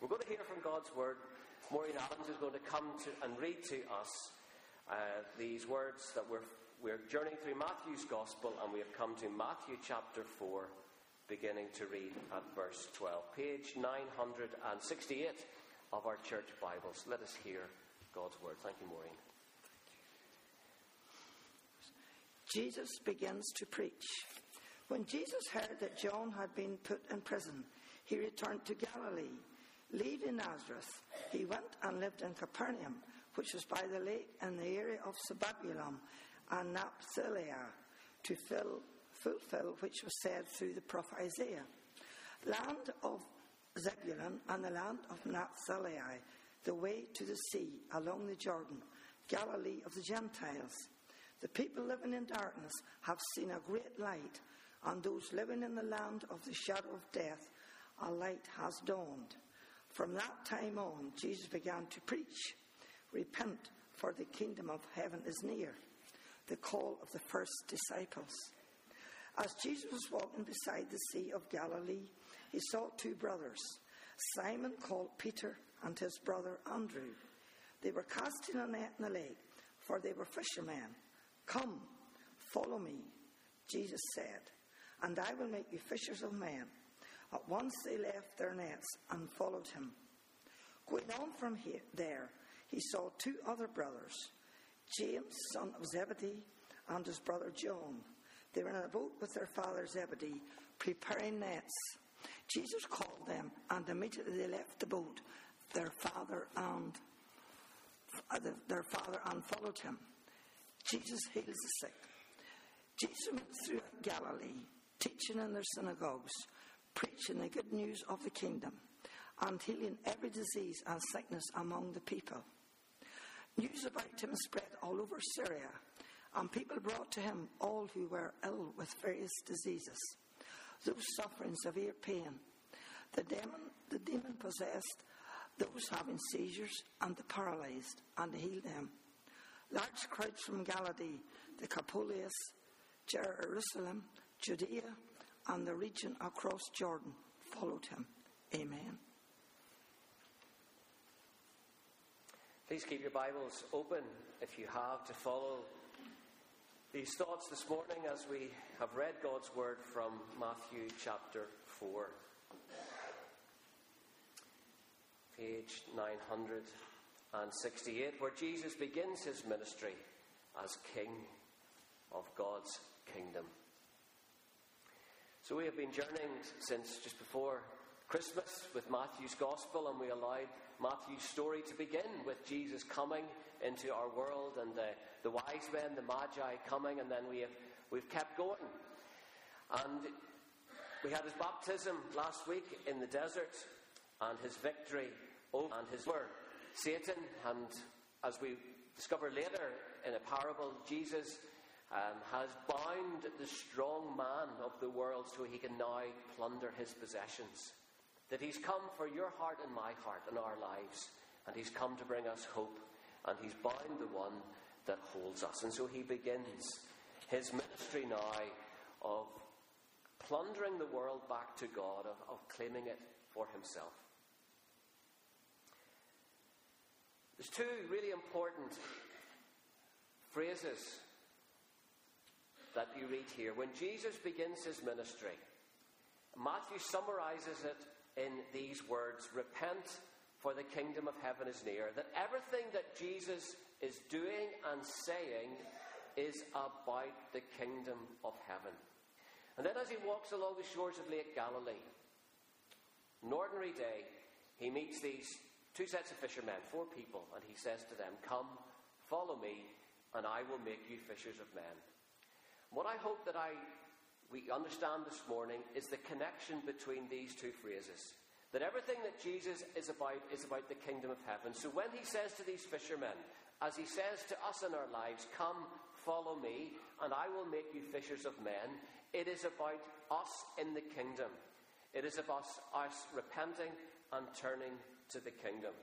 We're going to hear from God's Word. Maureen Adams is going to come to and read to us uh, these words that we're, we're journeying through Matthew's Gospel, and we have come to Matthew chapter 4, beginning to read at verse 12. Page 968 of our church Bibles. Let us hear God's Word. Thank you, Maureen. Jesus begins to preach. When Jesus heard that John had been put in prison, he returned to Galilee. Leaving Nazareth, he went and lived in Capernaum, which was by the lake in the area of Zebulun and Naphtali, to fill, fulfill which was said through the prophet Isaiah. Land of Zebulun and the land of Naphtali, the way to the sea along the Jordan, Galilee of the Gentiles. The people living in darkness have seen a great light, and those living in the land of the shadow of death, a light has dawned. From that time on, Jesus began to preach Repent, for the kingdom of heaven is near. The call of the first disciples. As Jesus was walking beside the Sea of Galilee, he saw two brothers, Simon called Peter and his brother Andrew. They were casting a net in the lake, for they were fishermen. Come, follow me, Jesus said, and I will make you fishers of men. At once they left their nets and followed him. Going on from here, there, he saw two other brothers, James, son of Zebedee, and his brother John. They were in a boat with their father Zebedee, preparing nets. Jesus called them, and immediately they left the boat, their father and uh, their father, and followed him. Jesus heals the sick. Jesus went through Galilee, teaching in their synagogues, preaching the good news of the kingdom, and healing every disease and sickness among the people. News about him spread all over Syria, and people brought to him all who were ill with various diseases, those suffering severe pain, the demon, the demon possessed, those having seizures, and the paralyzed, and healed them. Large crowds from Galilee, the Decapolis, Jerusalem, Judea, and the region across Jordan followed him. Amen. Please keep your Bibles open if you have to follow these thoughts this morning as we have read God's word from Matthew chapter 4. Page 968, where Jesus begins his ministry as King of God's kingdom. So we have been journeying since just before Christmas with Matthew's Gospel, and we allowed Matthew's story to begin with Jesus coming into our world and the, the wise men, the magi coming, and then we have we've kept going. And we had his baptism last week in the desert, and his victory over and his word Satan, and as we discover later in a parable, Jesus um, has bound the strong man of the world so he can now plunder his possessions. That he's come for your heart and my heart and our lives, and he's come to bring us hope, and he's bound the one that holds us. And so he begins his ministry now of plundering the world back to God, of, of claiming it for himself. There's two really important phrases that you read here. When Jesus begins his ministry, Matthew summarizes it in these words Repent, for the kingdom of heaven is near. That everything that Jesus is doing and saying is about the kingdom of heaven. And then, as he walks along the shores of Lake Galilee, an ordinary day, he meets these two sets of fishermen, four people, and he says to them, Come, follow me, and I will make you fishers of men. What I hope that I we understand this morning is the connection between these two phrases. That everything that Jesus is about is about the kingdom of heaven. So when he says to these fishermen, as he says to us in our lives, Come, follow me, and I will make you fishers of men, it is about us in the kingdom. It is about us repenting and turning to the kingdom.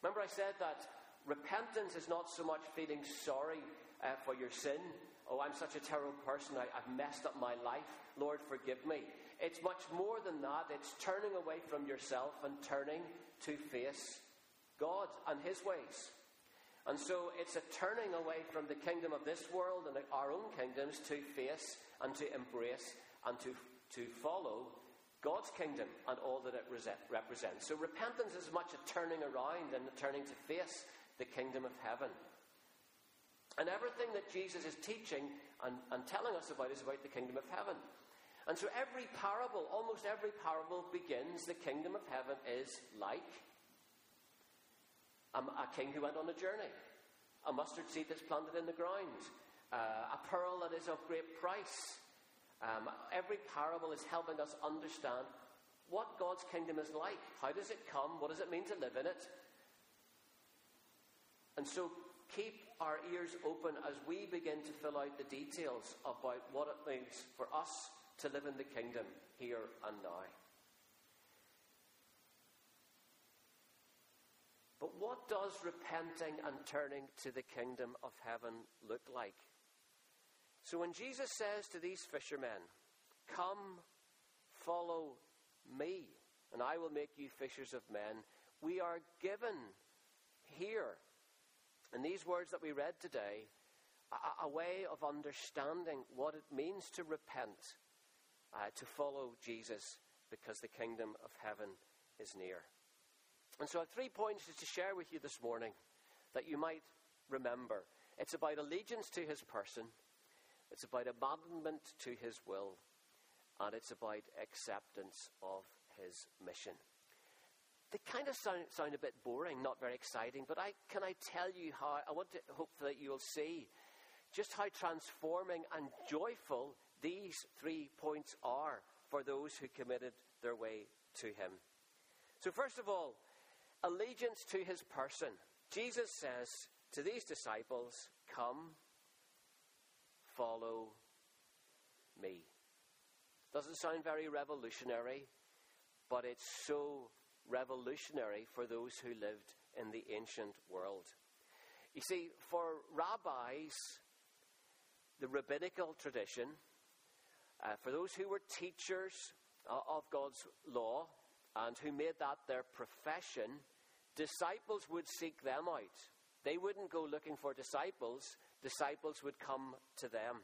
Remember, I said that repentance is not so much feeling sorry uh, for your sin. Oh, I'm such a terrible person. I, have messed up my life. Lord, forgive me. It's much more than that. It's turning away from yourself and turning to face God and His ways. And so it's a turning away from the kingdom of this world and our own kingdoms to face and to embrace and to, to follow God's kingdom and all that it represents. So repentance is much a turning around and a turning to face the kingdom of heaven. And everything that Jesus is teaching and, and telling us about is about the kingdom of heaven. And so every parable, almost every parable, begins the kingdom of heaven is like a, a king who went on a journey, a mustard seed that's planted in the ground, uh, a pearl that is of great price. Um, every parable is helping us understand what God's kingdom is like. How does it come? What does it mean to live in it? And so keep our ears open as we begin to fill out the details about what it means for us to live in the kingdom here and now. But what does repenting and turning to the kingdom of heaven look like? So when Jesus says to these fishermen, Come, follow me, and I will make you fishers of men, we are given here, in these words that we read today, a, a way of understanding what it means to repent, uh, to follow Jesus, because the kingdom of heaven is near. And so I have three points to share with you this morning that you might remember. It's about allegiance to his person, it's about abandonment to his will, and it's about acceptance of his mission. They kind of sound, sound a bit boring, not very exciting, but I, can I tell you how, I want to hope that you'll see just how transforming and joyful these three points are for those who committed their way to him. So, first of all, allegiance to his person. Jesus says to these disciples, Come, follow me. Doesn't sound very revolutionary, but it's so revolutionary for those who lived in the ancient world. You see, for rabbis, the rabbinical tradition, uh, for those who were teachers uh, of God's law and who made that their profession, disciples would seek them out. They wouldn't go looking for disciples, disciples would come to them.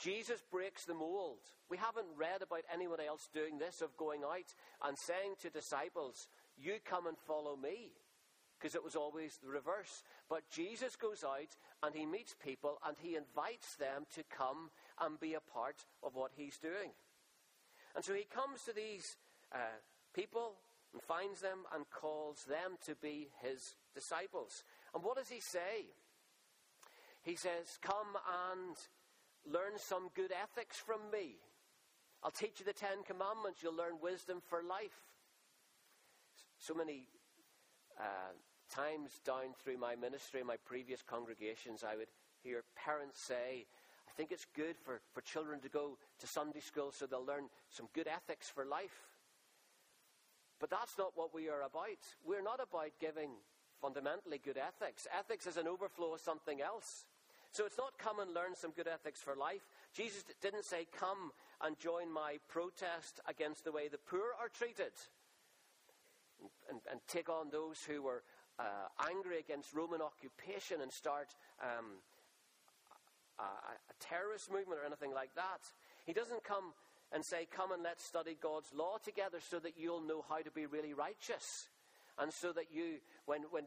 Jesus breaks the mold. We haven't read about anyone else doing this, of going out and saying to disciples, You come and follow me. Because it was always the reverse. But Jesus goes out and he meets people and he invites them to come and be a part of what he's doing. And so he comes to these uh, people and finds them and calls them to be his disciples. And what does he say? He says, Come and learn some good ethics from me. I'll teach you the Ten Commandments. You'll learn wisdom for life. So many uh, times down through my ministry, my previous congregations, I would hear parents say, I think it's good for, for children to go to Sunday school so they'll learn some good ethics for life. But that's not what we are about. We're not about giving fundamentally good ethics. Ethics is an overflow of something else. So it's not come and learn some good ethics for life. Jesus didn't say, Come and join my protest against the way the poor are treated and, and take on those who were uh, angry against Roman occupation and start um, a, a terrorist movement or anything like that. He doesn't come and say, Come and let's study God's law together so that you'll know how to be really righteous. And so that you, when, when,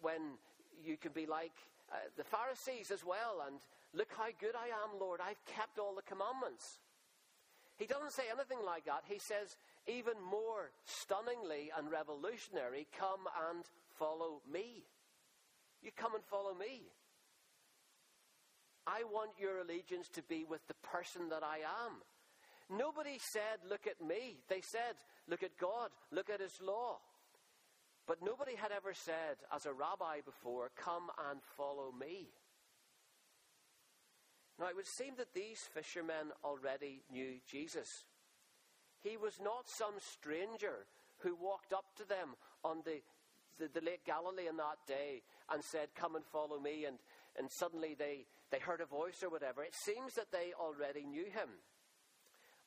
when you can be like uh, the Pharisees as well, and look how good I am, Lord, I've kept all the commandments. He doesn't say anything like that. He says, even more stunningly and revolutionary, come and follow me. You come and follow me. I want your allegiance to be with the person that I am. Nobody said, Look at me. They said, Look at God, look at His law. But nobody had ever said, as a rabbi before, Come and follow me. Now, it would seem that these fishermen already knew Jesus. He was not some stranger who walked up to them on the, the, the Lake Galilee in that day and said, Come and follow me, and, and suddenly they, they heard a voice or whatever. It seems that they already knew him.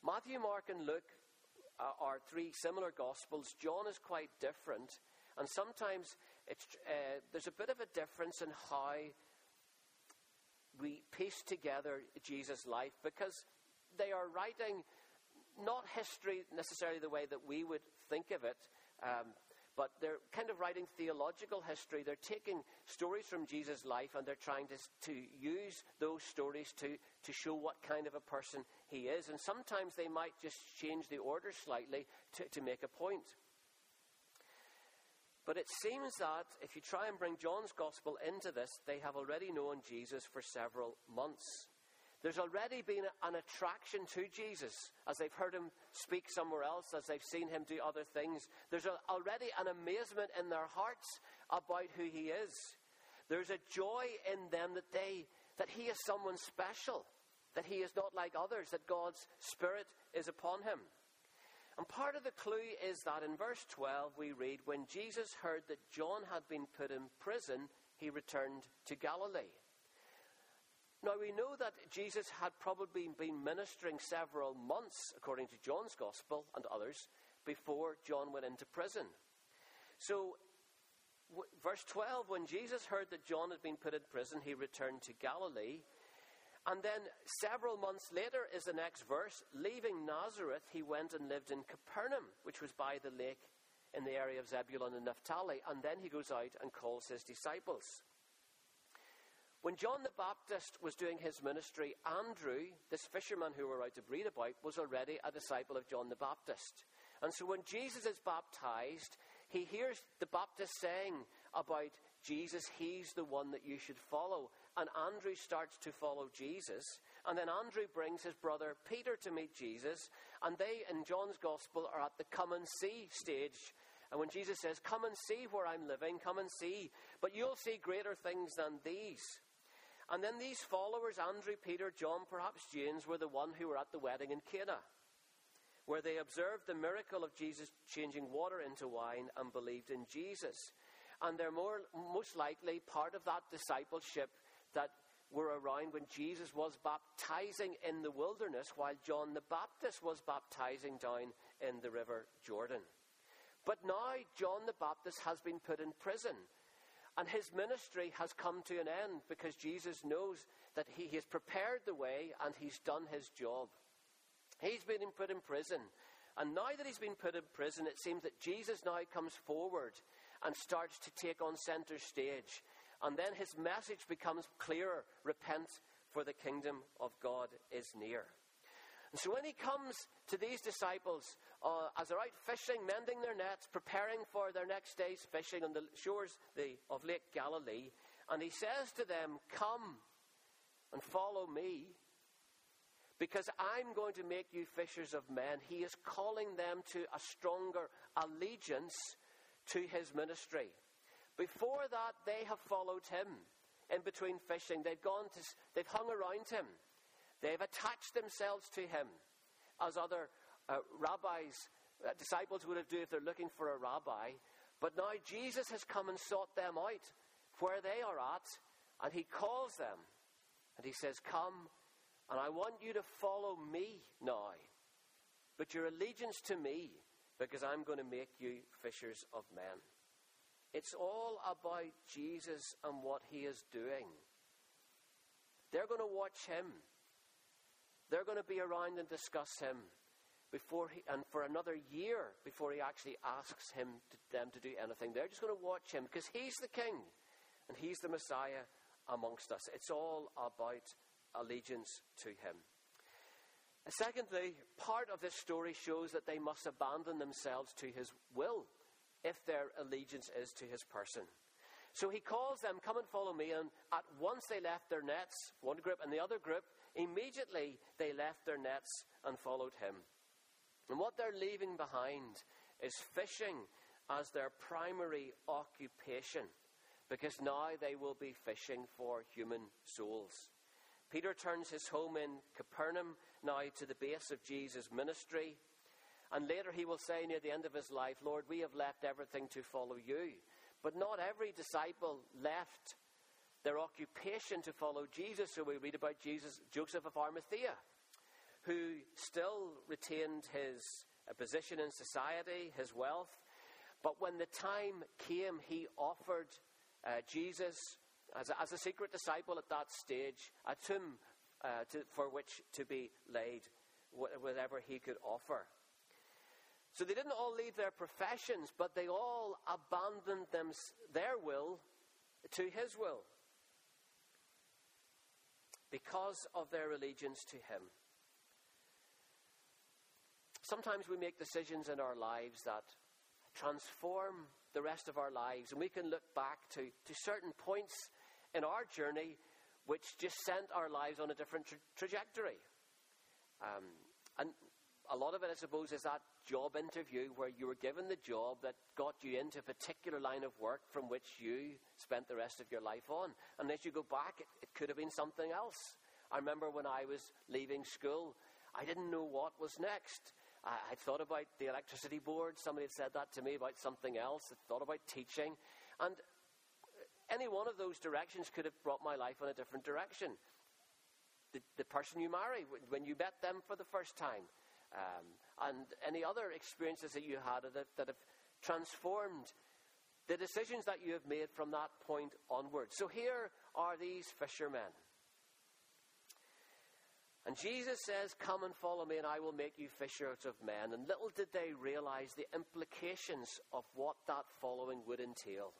Matthew, Mark, and Luke uh, are three similar Gospels, John is quite different. And sometimes uh, there's a bit of a difference in how we piece together Jesus' life because they are writing not history necessarily the way that we would think of it, um, but they're kind of writing theological history. They're taking stories from Jesus' life and they're trying to, to use those stories to, to show what kind of a person he is. And sometimes they might just change the order slightly to, to make a point. But it seems that if you try and bring John's gospel into this, they have already known Jesus for several months. There's already been an attraction to Jesus as they've heard him speak somewhere else, as they've seen him do other things. There's already an amazement in their hearts about who he is. There's a joy in them that they that he is someone special, that he is not like others, that God's spirit is upon him. And part of the clue is that in verse 12 we read, When Jesus heard that John had been put in prison, he returned to Galilee. Now, we know that Jesus had probably been ministering several months, according to John's Gospel and others, before John went into prison. So, w- verse 12, when Jesus heard that John had been put in prison, he returned to Galilee. And then, several months later, is the next verse. Leaving Nazareth, he went and lived in Capernaum, which was by the lake in the area of Zebulun and Naphtali. And then he goes out and calls his disciples. When John the Baptist was doing his ministry, Andrew, this fisherman who we're out to read about, was already a disciple of John the Baptist. And so when Jesus is baptized, he hears the Baptist saying about Jesus, he's the one that you should follow. And Andrew starts to follow Jesus. And then Andrew brings his brother Peter to meet Jesus. And they, in John's Gospel, are at the come and see stage. And when Jesus says, Come and see where I'm living, come and see, but you'll see greater things than these. And then these followers, Andrew, Peter, John, perhaps James, were the one who were at the wedding in Cana, where they observed the miracle of Jesus changing water into wine and believed in Jesus. And they're more, most likely part of that discipleship that were around when Jesus was baptizing in the wilderness while John the Baptist was baptizing down in the river Jordan. But now John the Baptist has been put in prison and his ministry has come to an end because Jesus knows that he has prepared the way and he's done his job. He's been put in prison. And now that he's been put in prison, it seems that Jesus now comes forward and starts to take on center stage. And then his message becomes clearer repent, for the kingdom of God is near. And so when he comes to these disciples uh, as they're out fishing, mending their nets, preparing for their next day's fishing on the shores the, of Lake Galilee, and he says to them, Come and follow me, because I'm going to make you fishers of men. He is calling them to a stronger allegiance to his ministry. Before that, they have followed him in between fishing. They've gone to, they've hung around him. They've attached themselves to him as other uh, rabbis, uh, disciples would have do if they're looking for a rabbi. But now Jesus has come and sought them out where they are at, and he calls them. And he says, Come, and I want you to follow me now. But your allegiance to me, because I'm going to make you fishers of men. It's all about Jesus and what he is doing. They're going to watch him. They're going to be around and discuss him before he, and for another year before he actually asks him to, them to do anything. They're just going to watch him because he's the king and he's the Messiah amongst us. It's all about allegiance to him. Secondly, part of this story shows that they must abandon themselves to his will if their allegiance is to his person. So he calls them, Come and follow me. And at once they left their nets, one group and the other group, Immediately they left their nets and followed him. And what they're leaving behind is fishing as their primary occupation, because now they will be fishing for human souls. Peter turns his home in Capernaum now to the base of Jesus' ministry. And later he will say near the end of his life, Lord, we have left everything to follow you. But not every disciple left their occupation to follow Jesus. So we read about Jesus, Joseph of Arimathea, who still retained his position in society, his wealth. But when the time came, he offered uh, Jesus as a, as a, secret disciple at that stage a tomb uh, to, for which to be laid, whatever he could offer. So they didn't all leave their professions, but they all abandoned them, their will to his will because of their allegiance to him. Sometimes we make decisions in our lives that transform the rest of our lives, and we can look back to, to certain points in our journey which just sent our lives on a different tra- trajectory. Um, and a lot of it, I suppose, is that job interview where you were given the job that got you into a particular line of work from which you spent the rest of your life on. And as you go back, it, it could have been something else. I remember when I was leaving school, I didn't know what was next. I, would thought about the electricity board. Somebody had said that to me about something else. I thought about teaching. And any one of those directions could have brought my life in a different direction. The, the person you marry, when you met them for the first time, um, and any other experiences that you had that, that have transformed the decisions that you have made from that point onward. So here are these fishermen. And Jesus says, Come and follow me, and I will make you fishers of men. And little did they realize the implications of what that following would entail.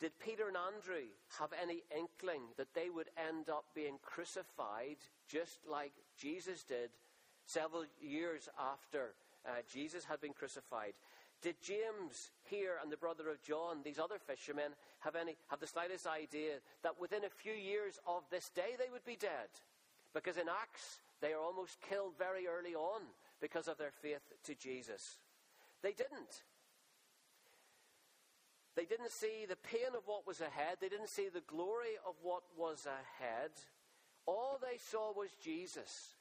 Did Peter and Andrew have any inkling that they would end up being crucified just like Jesus did several years after uh, Jesus had been crucified? Did James here and the brother of John, these other fishermen, have any have the slightest idea that within a few years of this day they would be dead? Because in Acts, they are almost killed very early on because of their faith to Jesus. They didn't. They didn't see the pain of what was ahead. They didn't see the glory of what was ahead. All they saw was Jesus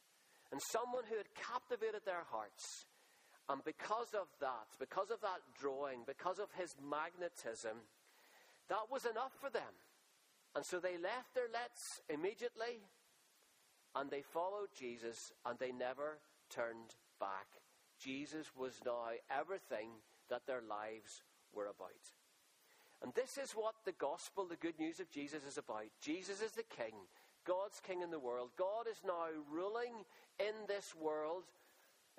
and someone who had captivated their hearts. And because of that, because of that drawing, because of his magnetism, that was enough for them. And so they left their lets immediately and they followed Jesus and they never turned back. Jesus was now everything that their lives were about. And this is what the gospel, the good news of Jesus, is about. Jesus is the King, God's King in the world. God is now ruling in this world,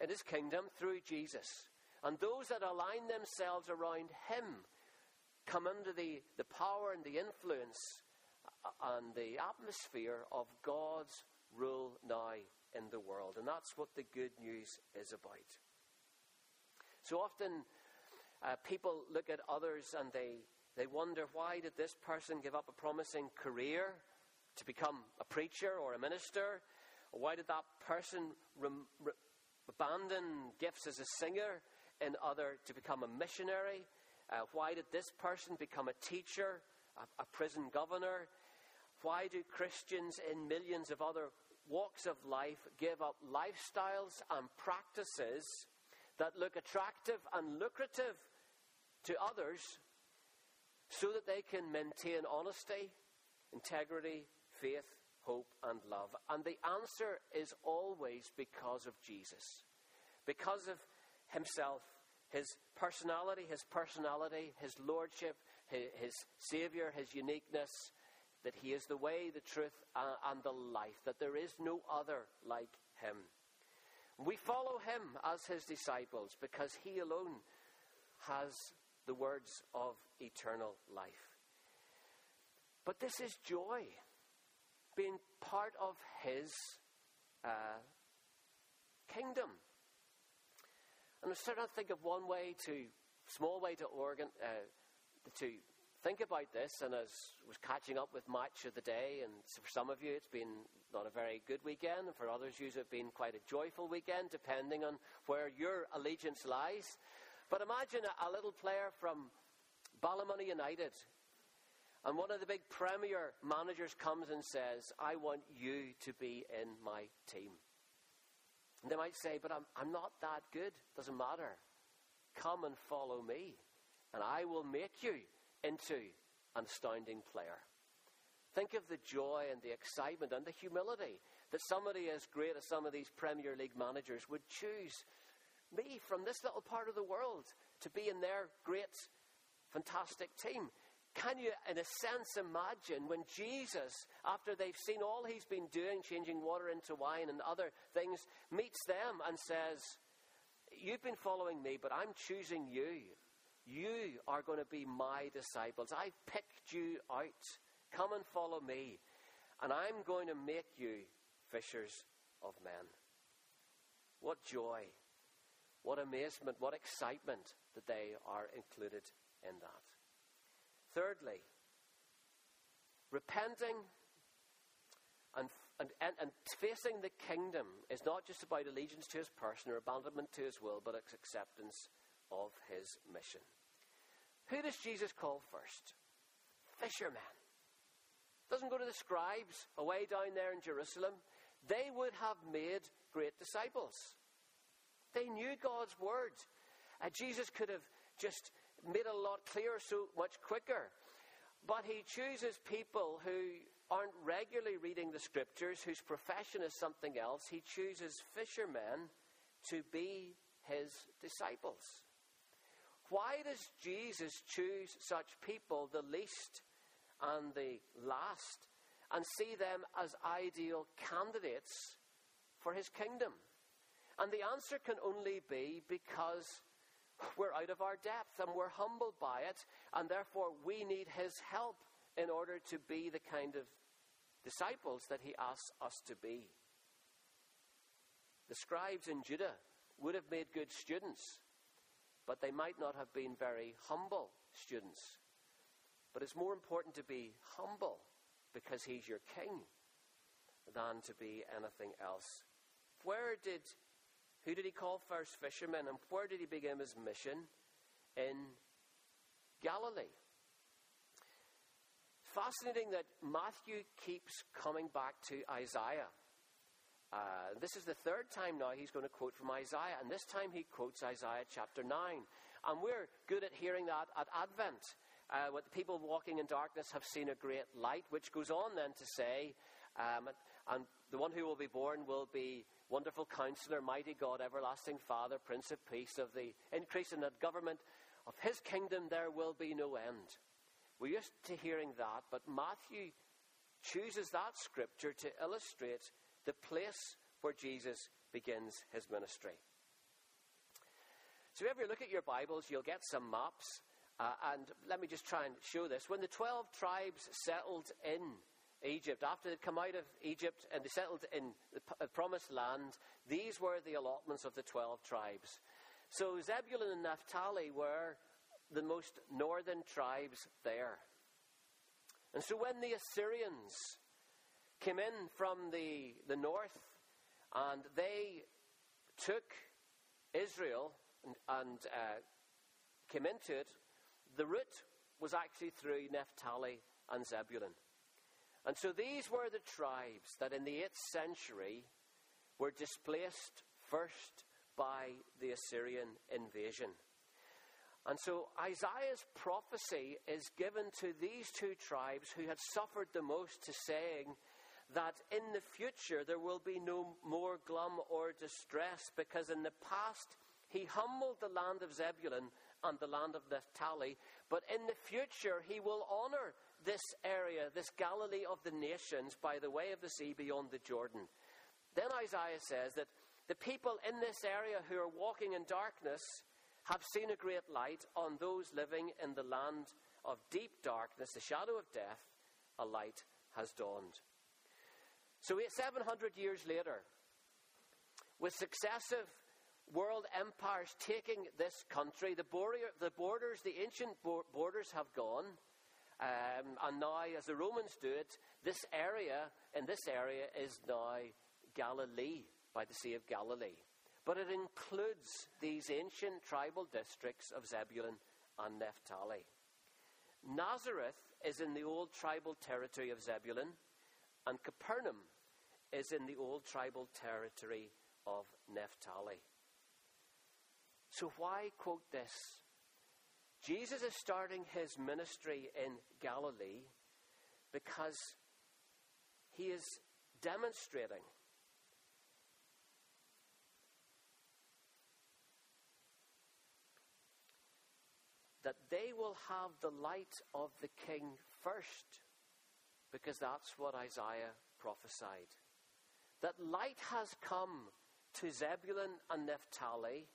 in his kingdom, through Jesus. And those that align themselves around him come under the, the power and the influence and the atmosphere of God's rule now in the world. And that's what the good news is about. So often, uh, people look at others and they, they wonder why did this person give up a promising career to become a preacher or a minister? Why did that person re, abandon gifts as a singer in order to become a missionary? Uh, why did this person become a teacher, a, a prison governor? Why do Christians in millions of other walks of life give up lifestyles and practices that look attractive and lucrative to others so that they can maintain honesty, integrity, faith, hope, and love? And the answer is always because of Jesus, because of Himself, His personality, His personality, His lordship, His, his Savior, His uniqueness, that He is the way, the truth, uh, and the life, that there is no other like Him. We follow Him as His disciples because He alone has the words of eternal life. But this is joy, being part of His uh, kingdom. And I'm starting to think of one way to, small way to organ, uh, to think about this, and as was catching up with match of the day, and for some of you it's been not a very good weekend, and for others you it's been quite a joyful weekend, depending on where your allegiance lies. But imagine a, a little player from Ballymoney United, and one of the big Premier managers comes and says, "I want you to be in my team." And they might say, "But I'm, I'm not that good. Doesn't matter. Come and follow me, and I will make you." into an astounding player. Think of the joy and the excitement and the humility that somebody as great as some of these Premier League managers would choose me from this little part of the world to be in their great, fantastic team. Can you, in a sense, imagine when Jesus, after they've seen all he's been doing, changing water into wine and other things, meets them and says, You've been following me, but I'm choosing you. You are going to be my disciples. I've picked you out. Come and follow me, and I'm going to make you fishers of men. What joy, what amazement, what excitement that they are included in that. Thirdly, repenting and, and, and, facing the kingdom is not just about allegiance to his person or abandonment to his will, but it's acceptance of his mission. Who does Jesus call first? Fishermen. Doesn't go to the scribes away down there in Jerusalem. They would have made great disciples. They knew God's word. Uh, Jesus could have just made a lot clearer so much quicker. But he chooses people who aren't regularly reading the scriptures, whose profession is something else. He chooses fishermen to be his disciples. Why does Jesus choose such people, the least and the last, and see them as ideal candidates for his kingdom? And the answer can only be because we're out of our depth and we're humbled by it, and therefore we need his help in order to be the kind of disciples that he asks us to be. The scribes in Judah would have made good students, but they might not have been very humble students. But it's more important to be humble because he's your king than to be anything else. Where did who did he call first fishermen and where did he begin his mission? In Galilee. Fascinating that Matthew keeps coming back to Isaiah. Uh, this is the third time now he's going to quote from Isaiah, and this time he quotes Isaiah chapter 9. And we're good at hearing that at Advent. Uh, what the people walking in darkness have seen a great light, which goes on then to say, um, and the one who will be born will be Wonderful Counselor, Mighty God, Everlasting Father, Prince of Peace. Of the increase in the government of His kingdom, there will be no end. We're used to hearing that, but Matthew chooses that scripture to illustrate the place where Jesus begins his ministry. So, if you look at your Bibles, you'll get some maps. Uh, and let me just try and show this. When the 12 tribes settled in Egypt, after they'd come out of Egypt and they settled in the promised land, these were the allotments of the 12 tribes. So Zebulun and Naphtali were the most northern tribes there. And so when the Assyrians came in from the, the north and they took Israel and, and uh, came into it, the route was actually through Naphtali and Zebulun. And so these were the tribes that in the 8th century were displaced first by the Assyrian invasion. And so Isaiah's prophecy is given to these two tribes who had suffered the most to saying that in the future there will be no more glum or distress because in the past he humbled the land of Zebulun and the land of Naphtali, but in the future he will honor this area, this Galilee of the nations, by the way of the sea beyond the Jordan. Then Isaiah says that the people in this area who are walking in darkness have seen a great light. On those living in the land of deep darkness, the shadow of death, a light has dawned. So, 700 years later, with successive world empires taking this country, the, border, the borders, the ancient borders have gone. Um, and now, as the Romans do it, this area, in this area, is now Galilee, by the Sea of Galilee. But it includes these ancient tribal districts of Zebulun and Naphtali. Nazareth is in the old tribal territory of Zebulun, and Capernaum is in the old tribal territory of Naphtali. So, why quote this? Jesus is starting his ministry in Galilee because he is demonstrating that they will have the light of the king first, because that's what Isaiah prophesied. That light has come to Zebulun and Naphtali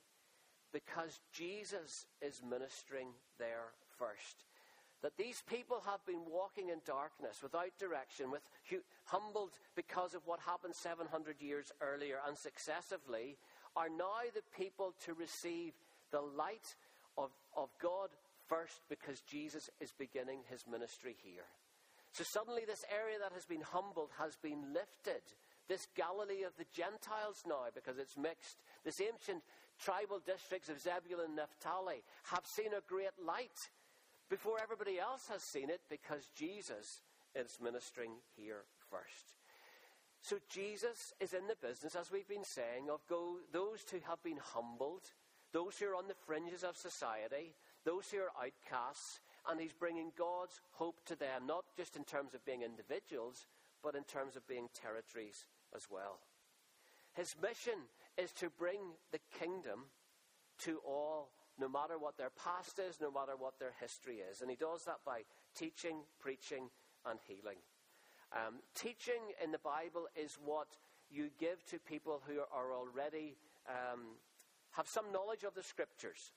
because Jesus is ministering there first. That these people have been walking in darkness without direction, with humbled because of what happened 700 years earlier and successively, are now the people to receive the light of, of God first because Jesus is beginning his ministry here. So suddenly, this area that has been humbled has been lifted. This Galilee of the Gentiles now, because it's mixed. This ancient tribal districts of Zebulun and Naphtali have seen a great light before everybody else has seen it because Jesus is ministering here first. So Jesus is in the business, as we've been saying, of go, those who have been humbled, those who are on the fringes of society, those who are outcasts, and he's bringing God's hope to them, not just in terms of being individuals, but in terms of being territories as well. His mission is to bring the kingdom to all, no matter what their past is, no matter what their history is. And he does that by teaching, preaching, and healing. Um, teaching in the Bible is what you give to people who are already um, have some knowledge of the scriptures.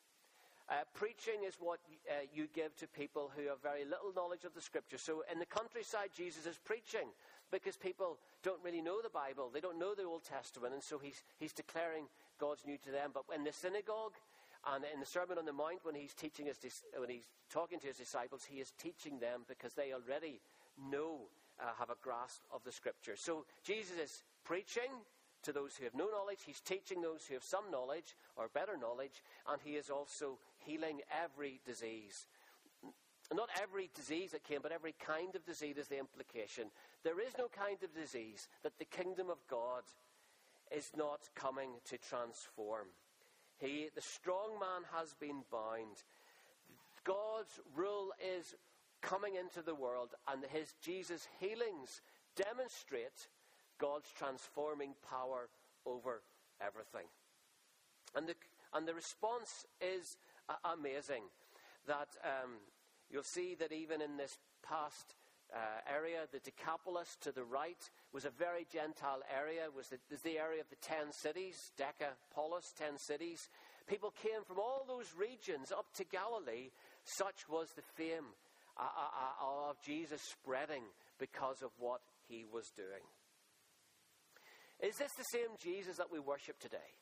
Uh, preaching is what uh, you give to people who have very little knowledge of the scriptures. So in the countryside, Jesus is preaching because people don't really know the Bible. They don't know the Old Testament, and so he's, he's declaring God's new to them. But in the synagogue and in the Sermon on the Mount, when he's teaching his, when he's talking to his disciples, he is teaching them because they already know, uh, have a grasp of the scripture. So Jesus is preaching to those who have no knowledge. He's teaching those who have some knowledge or better knowledge, and he is also healing every disease. Not every disease that came, but every kind of disease is the implication. There is no kind of disease that the kingdom of God is not coming to transform. He, the strong man has been bound. God's rule is coming into the world, and his Jesus healings demonstrate God's transforming power over everything. And the, and the response is amazing. That um, you'll see that even in this past uh, area, the Decapolis to the right was a very Gentile area. Was the, the area of the ten cities, Decapolis, ten cities. People came from all those regions up to Galilee. Such was the fame uh, uh, uh of Jesus spreading because of what he was doing. Is this the same Jesus that we worship today?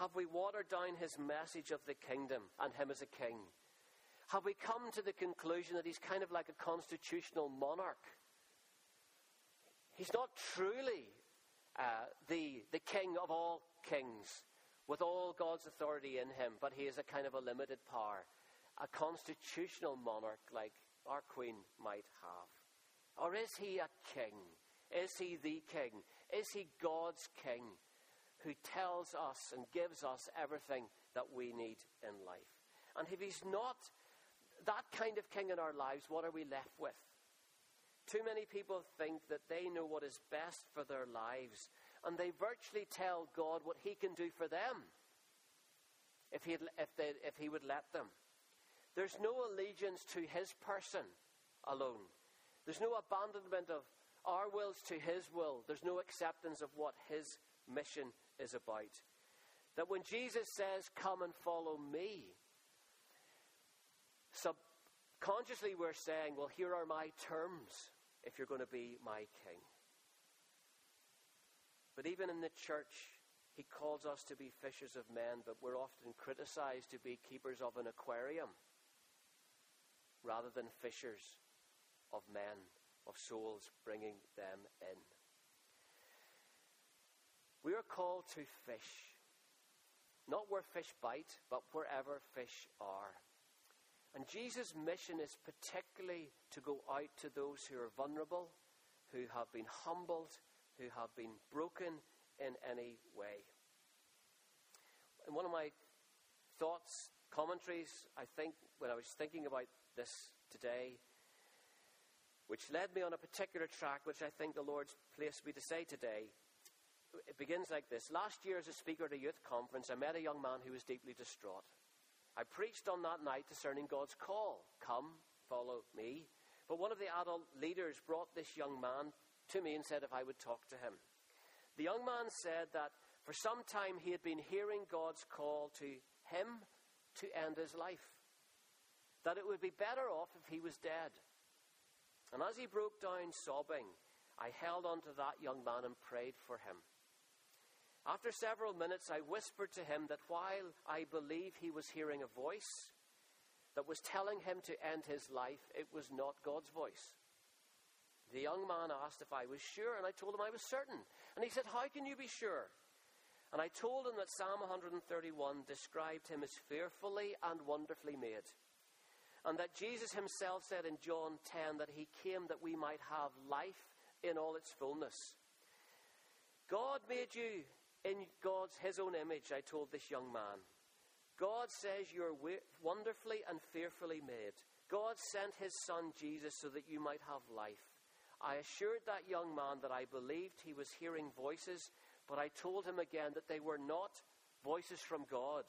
Have we watered down his message of the kingdom and him as a king? Have we come to the conclusion that he's kind of like a constitutional monarch? He's not truly uh, the, the king of all kings with all God's authority in him, but he is a kind of a limited power, a constitutional monarch like our queen might have. Or is he a king? Is he the king? Is he God's king who tells us and gives us everything that we need in life? And if he's not that kind of king in our lives, what are we left with? Too many people think that they know what is best for their lives, and they virtually tell God what he can do for them if, he if, they, if he would let them. There's no allegiance to his person alone. There's no abandonment of our wills to His will. There's no acceptance of what His mission is about. That when Jesus says, Come and follow me, subconsciously we're saying, Well, here are my terms if you're going to be my king. But even in the church, he calls us to be fishers of men, but we're often criticized to be keepers of an aquarium rather than fishers of men, of souls, bringing them in. We are called to fish, not where fish bite, but wherever fish are. And Jesus' mission is particularly to go out to those who are vulnerable, who have been humbled, who have been broken in any way. In one of my thoughts, commentaries, I think, when I was thinking about this today, which led me on a particular track, which I think the Lord's placed me to say today. It begins like this Last year, as a speaker at a youth conference, I met a young man who was deeply distraught. I preached on that night discerning God's call come, follow me. But one of the adult leaders brought this young man to me and said if I would talk to him. The young man said that for some time he had been hearing God's call to him to end his life, that it would be better off if he was dead. And as he broke down sobbing, I held on to that young man and prayed for him. After several minutes, I whispered to him that while I believe he was hearing a voice that was telling him to end his life, it was not God's voice. The young man asked if I was sure, and I told him I was certain. And he said, How can you be sure? And I told him that Psalm 131 described him as fearfully and wonderfully made. And that Jesus himself said in John 10 that he came that we might have life in all its fullness. God made you in God's his own image, I told this young man. God says you're wonderfully and fearfully made. God sent his son Jesus so that you might have life. I assured that young man that I believed he was hearing voices, but I told him again that they were not voices from God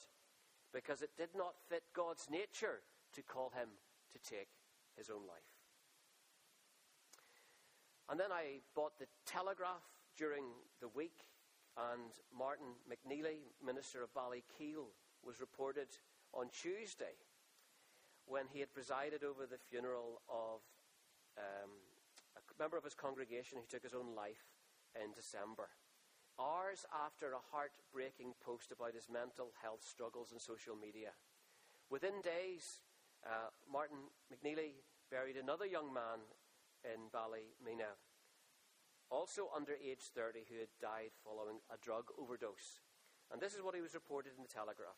because it did not fit God's nature to call him to take his own life. And then I bought the Telegraph during the week, and Martin McNeely, minister of Ballykeel, was reported on Tuesday when he had presided over the funeral of um, a member of his congregation who took his own life in December. Hours after a heartbreaking post about his mental health struggles on social media. Within days, uh, Martin McNeely buried another young man in Ballymena, also under age 30, who had died following a drug overdose. And this is what he was reported in the Telegraph.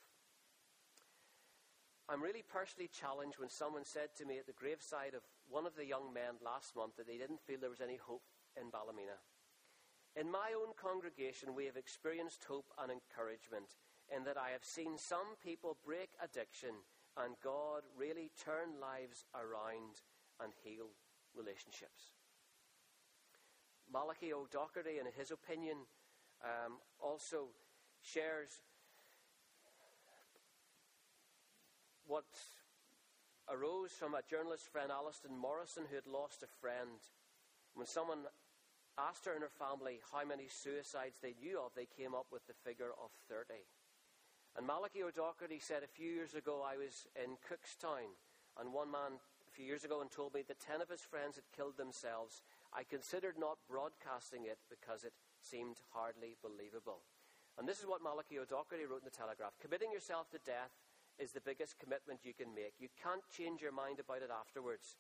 I'm really personally challenged when someone said to me at the graveside of one of the young men last month that they didn't feel there was any hope in Ballymena. In my own congregation, we have experienced hope and encouragement in that I have seen some people break addiction and God really turn lives around and heal relationships. Malachi O'Doherty, in his opinion, um, also shares what arose from a journalist friend, Alison Morrison, who had lost a friend. When someone asked her and her family how many suicides they knew of, they came up with the figure of 30. And Malachi O'Doherty said, A few years ago I was in Cookstown, and one man a few years ago and told me that 10 of his friends had killed themselves. I considered not broadcasting it because it seemed hardly believable. And this is what Malachi O'Doherty wrote in the Telegraph Committing yourself to death is the biggest commitment you can make. You can't change your mind about it afterwards.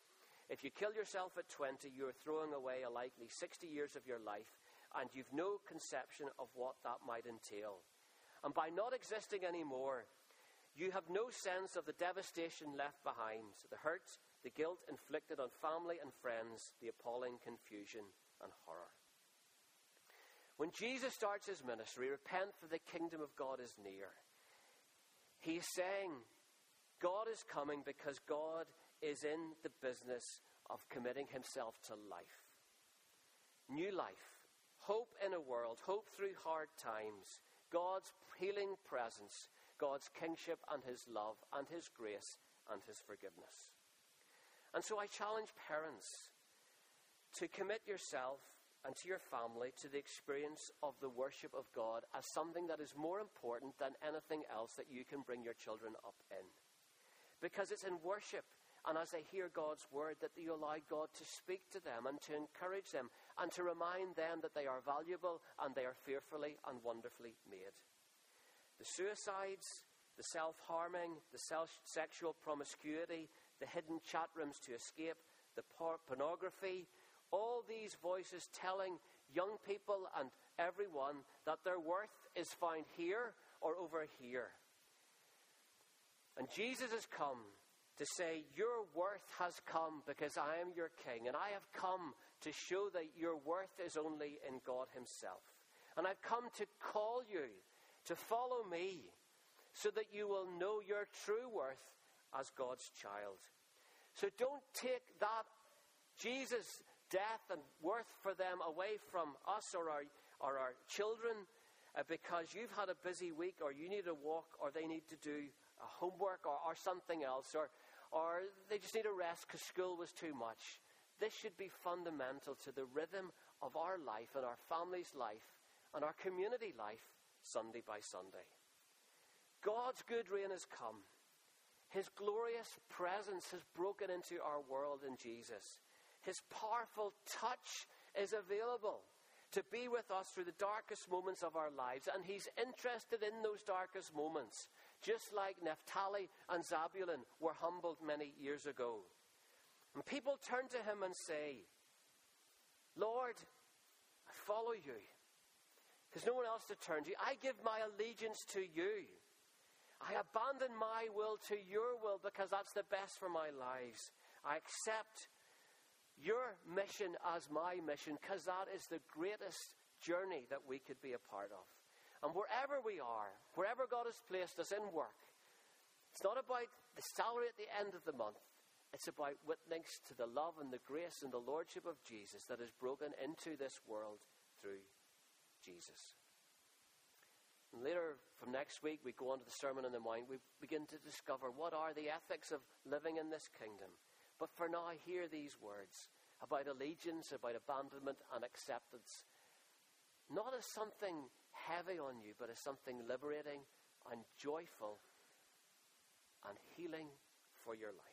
If you kill yourself at 20, you're throwing away a likely 60 years of your life, and you've no conception of what that might entail. And by not existing anymore, you have no sense of the devastation left behind, the hurt, the guilt inflicted on family and friends, the appalling confusion and horror. When Jesus starts his ministry, repent for the kingdom of God is near. He's saying God is coming because God is in the business of committing himself to life. New life, hope in a world, hope through hard times, God's healing presence, God's kingship and his love and his grace and his forgiveness. And so I challenge parents to commit yourself and to your family to the experience of the worship of God as something that is more important than anything else that you can bring your children up in. Because it's in worship and as they hear God's word that you allow God to speak to them and to encourage them and to remind them that they are valuable and they are fearfully and wonderfully made. The suicides, the self harming, the self sexual promiscuity, the hidden chat rooms to escape, the pornography, all these voices telling young people and everyone that their worth is found here or over here. And Jesus has come to say, Your worth has come because I am your king, and I have come to show that your worth is only in God Himself. And I've come to call you to follow me so that you will know your true worth as God's child. So don't take that Jesus' death and worth for them away from us or our, or our children uh, because you've had a busy week or you need a walk or they need to do homework or, or something else or, or they just need a rest because school was too much. This should be fundamental to the rhythm of our life and our family's life and our community life Sunday by Sunday. God's good reign has come. His glorious presence has broken into our world in Jesus. His powerful touch is available to be with us through the darkest moments of our lives. And He's interested in those darkest moments, just like Naphtali and Zabulon were humbled many years ago. And people turn to Him and say, Lord, I follow you. There's no one else to turn to. I give my allegiance to you. I abandon my will to your will because that's the best for my lives. I accept your mission as my mission because that is the greatest journey that we could be a part of. And wherever we are, wherever God has placed us in work, it's not about the salary at the end of the month. It's about witnessing to the love and the grace and the lordship of Jesus that is broken into this world through Jesus. And later, from next week, we go on to the Sermon on the Mount. We begin to discover what are the ethics of living in this kingdom. But for now, hear these words about allegiance, about abandonment and acceptance. Not as something heavy on you, but as something liberating and joyful and healing for your life.